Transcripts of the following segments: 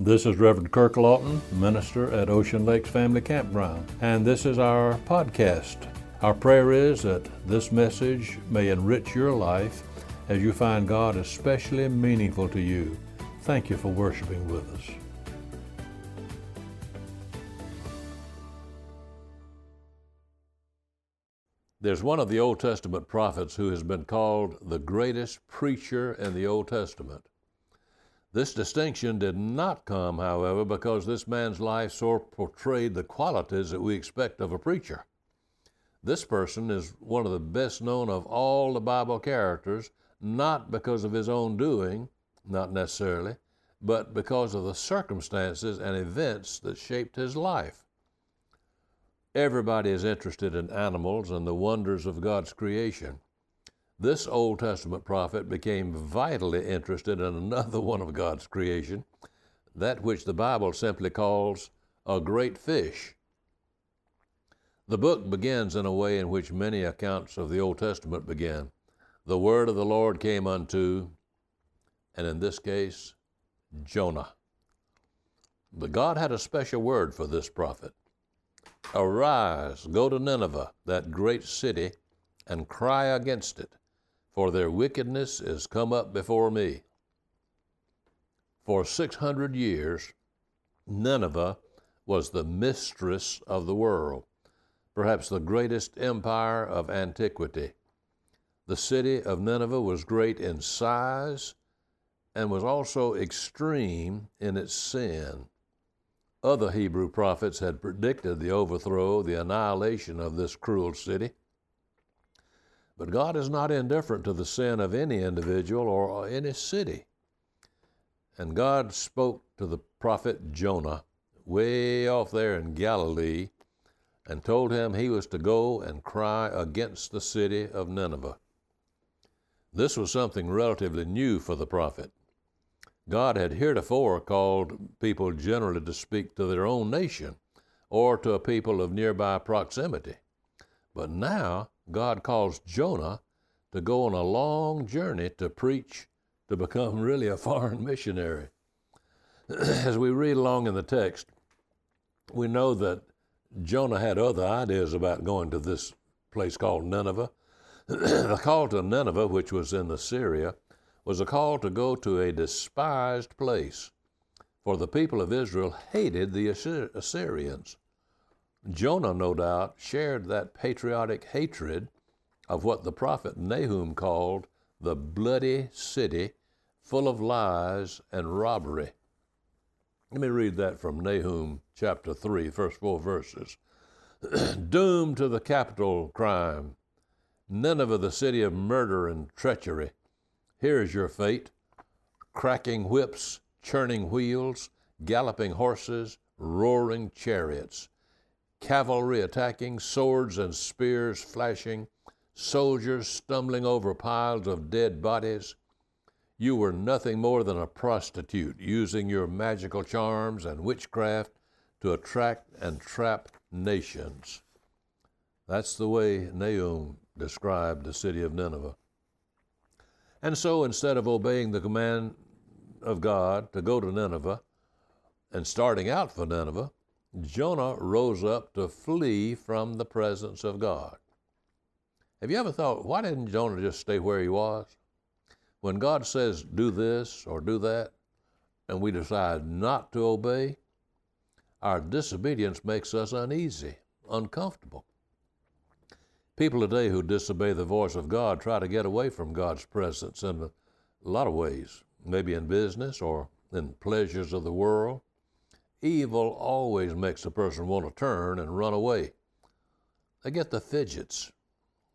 This is Reverend Kirk Lawton, minister at Ocean Lakes Family Campground, and this is our podcast. Our prayer is that this message may enrich your life as you find God especially meaningful to you. Thank you for worshiping with us. There's one of the Old Testament prophets who has been called the greatest preacher in the Old Testament. This distinction did not come, however, because this man's life so portrayed the qualities that we expect of a preacher. This person is one of the best known of all the Bible characters, not because of his own doing, not necessarily, but because of the circumstances and events that shaped his life. Everybody is interested in animals and the wonders of God's creation. This Old Testament prophet became vitally interested in another one of God's creation, that which the Bible simply calls a great fish. The book begins in a way in which many accounts of the Old Testament begin. The word of the Lord came unto, and in this case, Jonah. But God had a special word for this prophet. Arise, go to Nineveh, that great city, and cry against it for their wickedness is come up before me. For 600 years, Nineveh was the mistress of the world, perhaps the greatest empire of antiquity. The city of Nineveh was great in size and was also extreme in its sin. Other Hebrew prophets had predicted the overthrow, the annihilation of this cruel city. But God is not indifferent to the sin of any individual or any city. And God spoke to the prophet Jonah way off there in Galilee and told him he was to go and cry against the city of Nineveh. This was something relatively new for the prophet. God had heretofore called people generally to speak to their own nation or to a people of nearby proximity. But now God calls Jonah to go on a long journey to preach, to become really a foreign missionary. As we read along in the text, we know that Jonah had other ideas about going to this place called Nineveh. the call to Nineveh, which was in Assyria, was a call to go to a despised place, for the people of Israel hated the Assyrians. Jonah, no doubt, shared that patriotic hatred of what the prophet Nahum called the bloody city full of lies and robbery. Let me read that from Nahum chapter 3, first four verses. Doomed to the capital crime, Nineveh, the city of murder and treachery. Here is your fate cracking whips, churning wheels, galloping horses, roaring chariots cavalry attacking, swords and spears flashing, soldiers stumbling over piles of dead bodies. You were nothing more than a prostitute using your magical charms and witchcraft to attract and trap nations. That's the way Nahum described the city of Nineveh. And so instead of obeying the command of God to go to Nineveh and starting out for Nineveh, Jonah rose up to flee from the presence of God. Have you ever thought, why didn't Jonah just stay where he was? When God says, do this or do that, and we decide not to obey, our disobedience makes us uneasy, uncomfortable. People today who disobey the voice of God try to get away from God's presence in a lot of ways, maybe in business or in pleasures of the world Evil always makes a person want to turn and run away. They get the fidgets,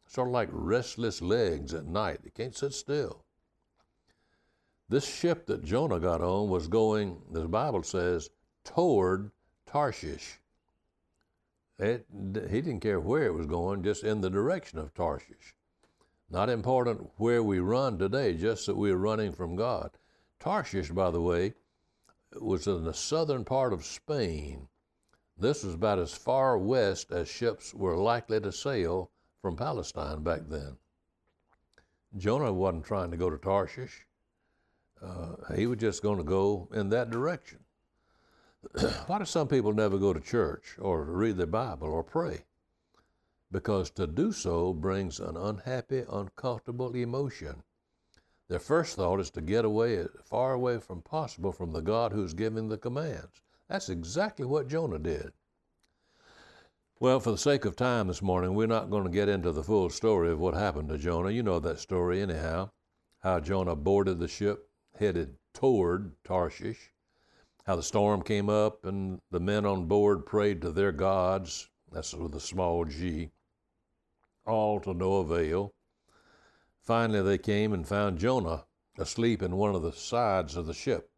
sort of like restless legs at night. They can't sit still. This ship that Jonah got on was going, the Bible says, toward Tarshish. It, he didn't care where it was going, just in the direction of Tarshish. Not important where we run today, just that we're running from God. Tarshish, by the way, was in the southern part of Spain. This was about as far west as ships were likely to sail from Palestine back then. Jonah wasn't trying to go to Tarshish. Uh, he was just going to go in that direction. Why do some people never go to church or read their Bible or pray? Because to do so brings an unhappy, uncomfortable emotion. Their first thought is to get away as far away from possible from the God who's giving the commands. That's exactly what Jonah did. Well, for the sake of time this morning, we're not going to get into the full story of what happened to Jonah. You know that story anyhow. How Jonah boarded the ship, headed toward Tarshish. How the storm came up and the men on board prayed to their gods. That's with a small g. All to no avail. Finally, they came and found Jonah asleep in one of the sides of the ship.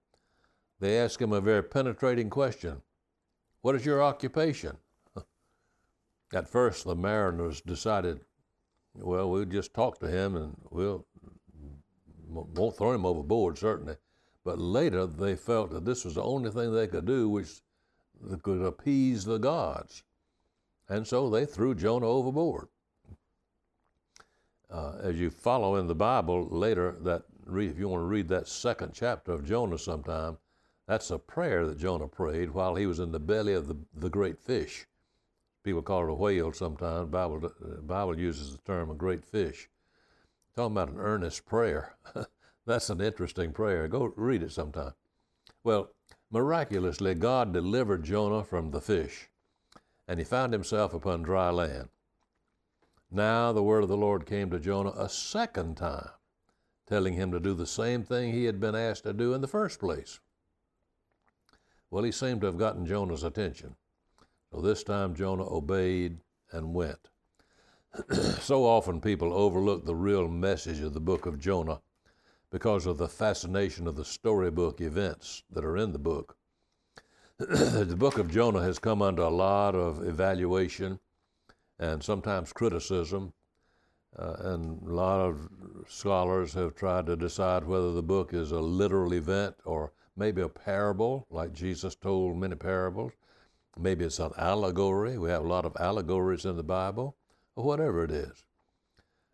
They asked him a very penetrating question What is your occupation? At first, the mariners decided, well, we'll just talk to him and we'll won't throw him overboard, certainly. But later, they felt that this was the only thing they could do which could appease the gods. And so they threw Jonah overboard. Uh, as you follow in the Bible later, that if you want to read that second chapter of Jonah sometime, that's a prayer that Jonah prayed while he was in the belly of the, the great fish. People call it a whale sometimes. Bible uh, Bible uses the term a great fish. Talking about an earnest prayer. That's an interesting prayer. Go read it sometime. Well, miraculously, God delivered Jonah from the fish, and he found himself upon dry land. Now the word of the Lord came to Jonah a second time, telling him to do the same thing he had been asked to do in the first place. Well, he seemed to have gotten Jonah's attention. So this time Jonah obeyed and went. so often people overlook the real message of the book of Jonah because of the fascination of the storybook events that are in the book. the book of Jonah has come under a lot of evaluation and sometimes criticism, uh, and a lot of scholars have tried to decide whether the book is a literal event or maybe a parable, like Jesus told many parables. Maybe it's an allegory. We have a lot of allegories in the Bible, or whatever it is.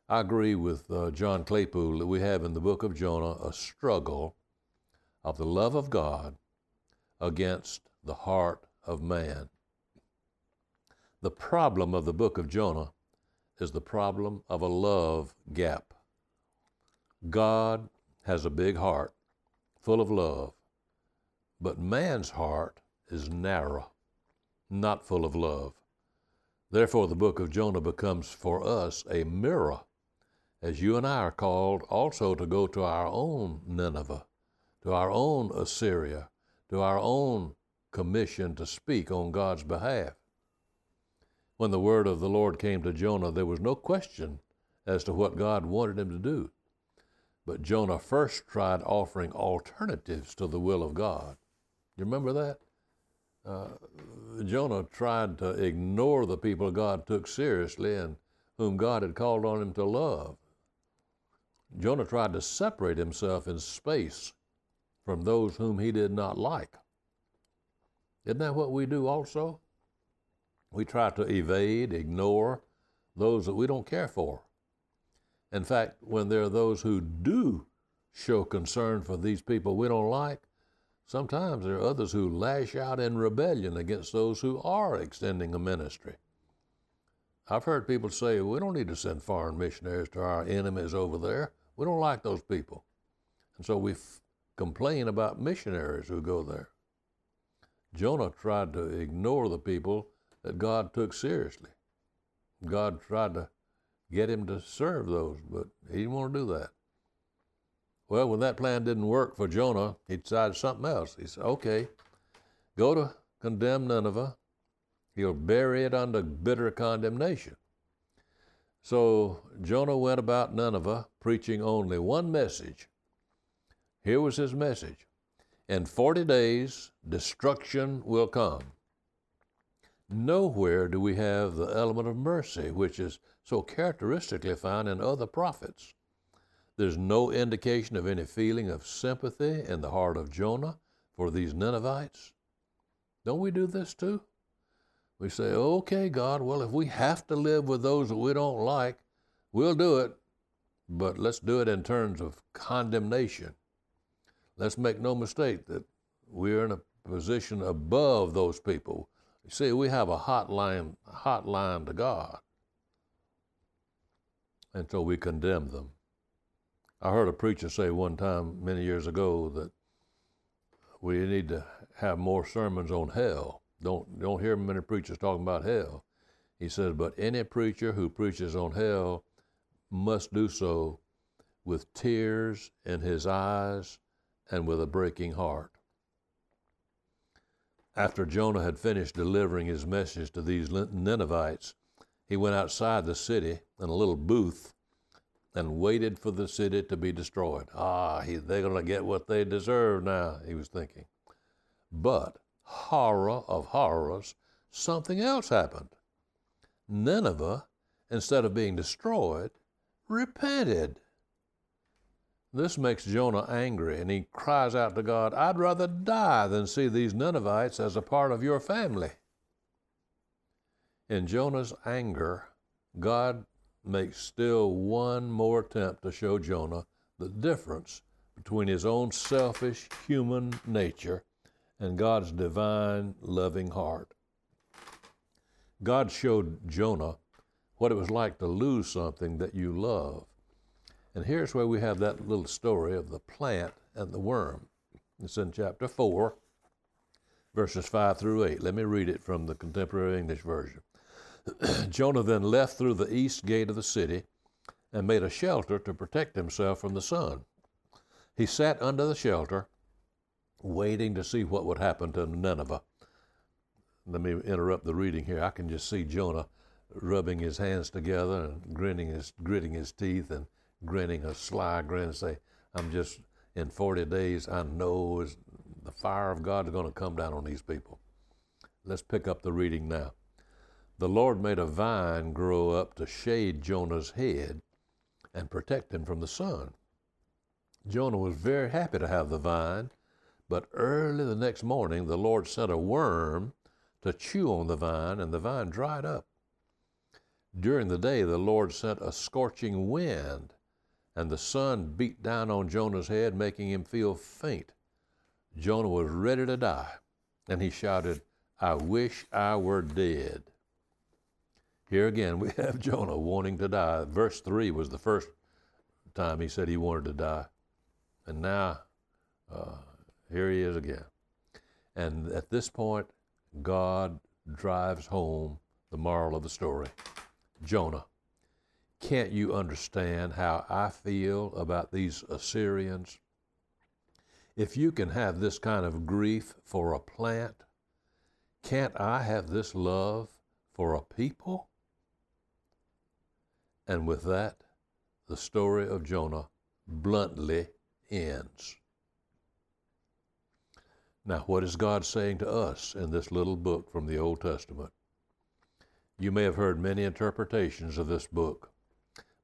I agree with uh, John Claypool that we have in the book of Jonah a struggle of the love of God against the heart of man. The problem of the book of Jonah is the problem of a love gap. God has a big heart, full of love, but man's heart is narrow not full of love. Therefore, the book of Jonah becomes for us a mirror, as you and I are called also to go to our own Nineveh, to our own Assyria, to our own commission to speak on God's behalf. When the word of the Lord came to Jonah, there was no question as to what God wanted him to do. But Jonah first tried offering alternatives to the will of God. You remember that? uh, Jonah tried to ignore the people God took seriously and whom God had called on him to love. Jonah tried to separate himself in space from those whom he did not like. Isn't that what we do also? We try to evade, ignore those that we don't care for. In fact, when there are those who do show concern for these people we don't like, Sometimes there are others who lash out in rebellion against those who are extending a ministry. I've heard people say, we don't need to send foreign missionaries to our enemies over there. We don't like those people. And so we f- complain about missionaries who go there. Jonah tried to ignore the people that God took seriously. God tried to get him to serve those, but he didn't want to do that. Well, when that plan didn't work for Jonah, he decided something else. He said, okay, go to condemn Nineveh. He'll bury it under bitter condemnation. So Jonah went about Nineveh preaching only one message. Here was his message In 40 days, destruction will come. Nowhere do we have the element of mercy, which is so characteristically found in other prophets. There's no indication of any feeling of sympathy in the heart of Jonah for these Ninevites. Don't we do this too? We say, okay, God, well, if we have to live with those that we don't like, we'll do it, but let's do it in terms of condemnation. Let's make no mistake that we're in a position above those people. You see, we have a hotline, hotline to God. And so we condemn them. I heard a preacher say one time many years ago that we need to have more sermons on hell. Don't don't hear many preachers talking about hell. He says, but any preacher who preaches on hell must do so with tears in his eyes and with a breaking heart. After Jonah had finished delivering his message to these Ninevites, he went outside the city in a little booth and waited for the city to be destroyed. Ah, he, they're going to get what they deserve now, he was thinking. But, horror of horrors, something else happened. Nineveh, instead of being destroyed, repented. This makes Jonah angry, and he cries out to God, I'd rather die than see these Ninevites as a part of your family. In Jonah's anger, God makes still one more attempt to show Jonah the difference between his own selfish human nature and God's divine loving heart. God showed Jonah what it was like to lose something that you love and here's where we have that little story of the plant and the worm. It's in chapter 4, verses 5 through 8. Let me read it from the Contemporary English Version. Jonah then left through the east gate of the city and made a shelter to protect himself from the sun. He sat under the shelter, waiting to see what would happen to Nineveh. Let me interrupt the reading here. I can just see Jonah rubbing his hands together and grinning his, gritting his teeth and grinning a sly grin and say, I'm just, in 40 days, I know is the fire of God is going to come down on these people. Let's pick up the reading now. The Lord made a vine grow up to shade Jonah's head and protect him from the sun. Jonah was very happy to have the vine, but early the next morning the Lord sent a worm to chew on the vine, and the vine dried up. During the day, the Lord sent a scorching wind and the sun beat down on Jonah's head, making him feel faint. Jonah was ready to die, and he shouted, I wish I were dead. Here again, we have Jonah wanting to die. Verse 3 was the first time he said he wanted to die. And now, uh, here he is again. And at this point, God drives home the moral of the story Jonah can't you understand how I feel about these Assyrians? If you can have this kind of grief for a plant, can't I have this love for a people? And with that, the story of Jonah bluntly ends. Now, what is God saying to us in this little book from the Old Testament? You may have heard many interpretations of this book.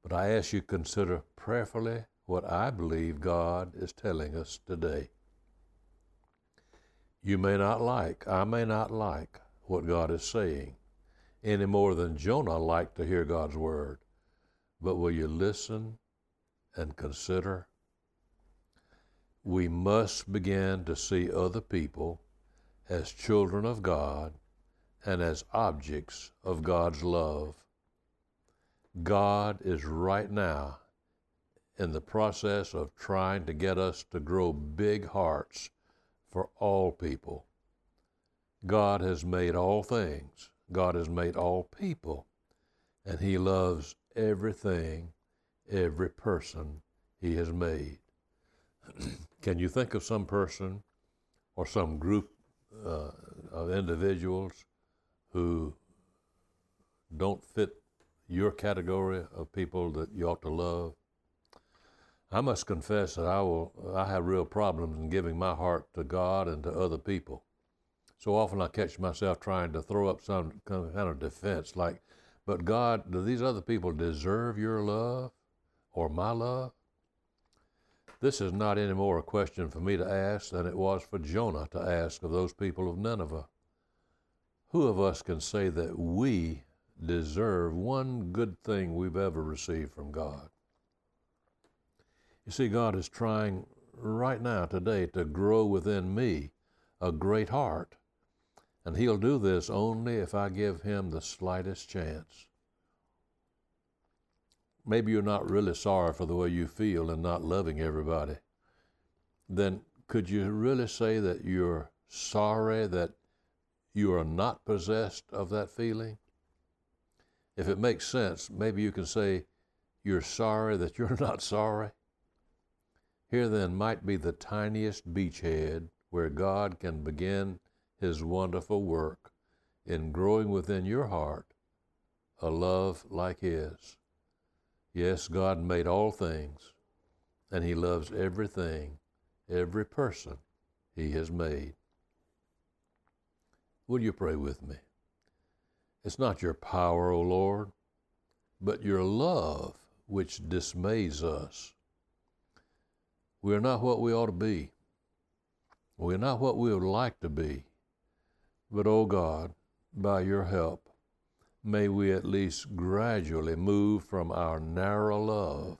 But I ask you to consider prayerfully what I believe God is telling us today. You may not like, I may not like what God is saying any more than Jonah liked to hear God's word. But will you listen and consider? We must begin to see other people as children of God and as objects of God's love. God is right now in the process of trying to get us to grow big hearts for all people. God has made all things, God has made all people, and He loves everything, every person He has made. Can you think of some person or some group uh, of individuals who don't fit your category of people that you ought to love. I must confess that I will I have real problems in giving my heart to God and to other people. So often I catch myself trying to throw up some kind of defense like, but God, do these other people deserve your love or my love? This is not any more a question for me to ask than it was for Jonah to ask of those people of Nineveh. Who of us can say that we deserve one good thing we've ever received from God. You see, God is trying right now, today, to grow within me a great heart. And He'll do this only if I give Him the slightest chance. Maybe you're not really sorry for the way you feel and not loving everybody. Then could you really say that you're sorry that you are not possessed of that feeling? If it makes sense, maybe you can say, You're sorry that you're not sorry. Here then might be the tiniest beachhead where God can begin His wonderful work in growing within your heart a love like His. Yes, God made all things, and He loves everything, every person He has made. Will you pray with me? It's not your power, O Lord, but your love which dismays us. We are not what we ought to be. We're not what we would like to be. But, O God, by your help, may we at least gradually move from our narrow love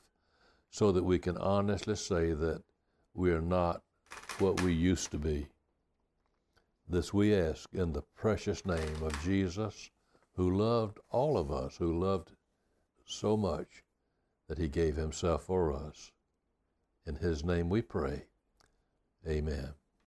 so that we can honestly say that we are not what we used to be. This we ask in the precious name of Jesus, who loved all of us, who loved so much that he gave himself for us. In his name we pray. Amen.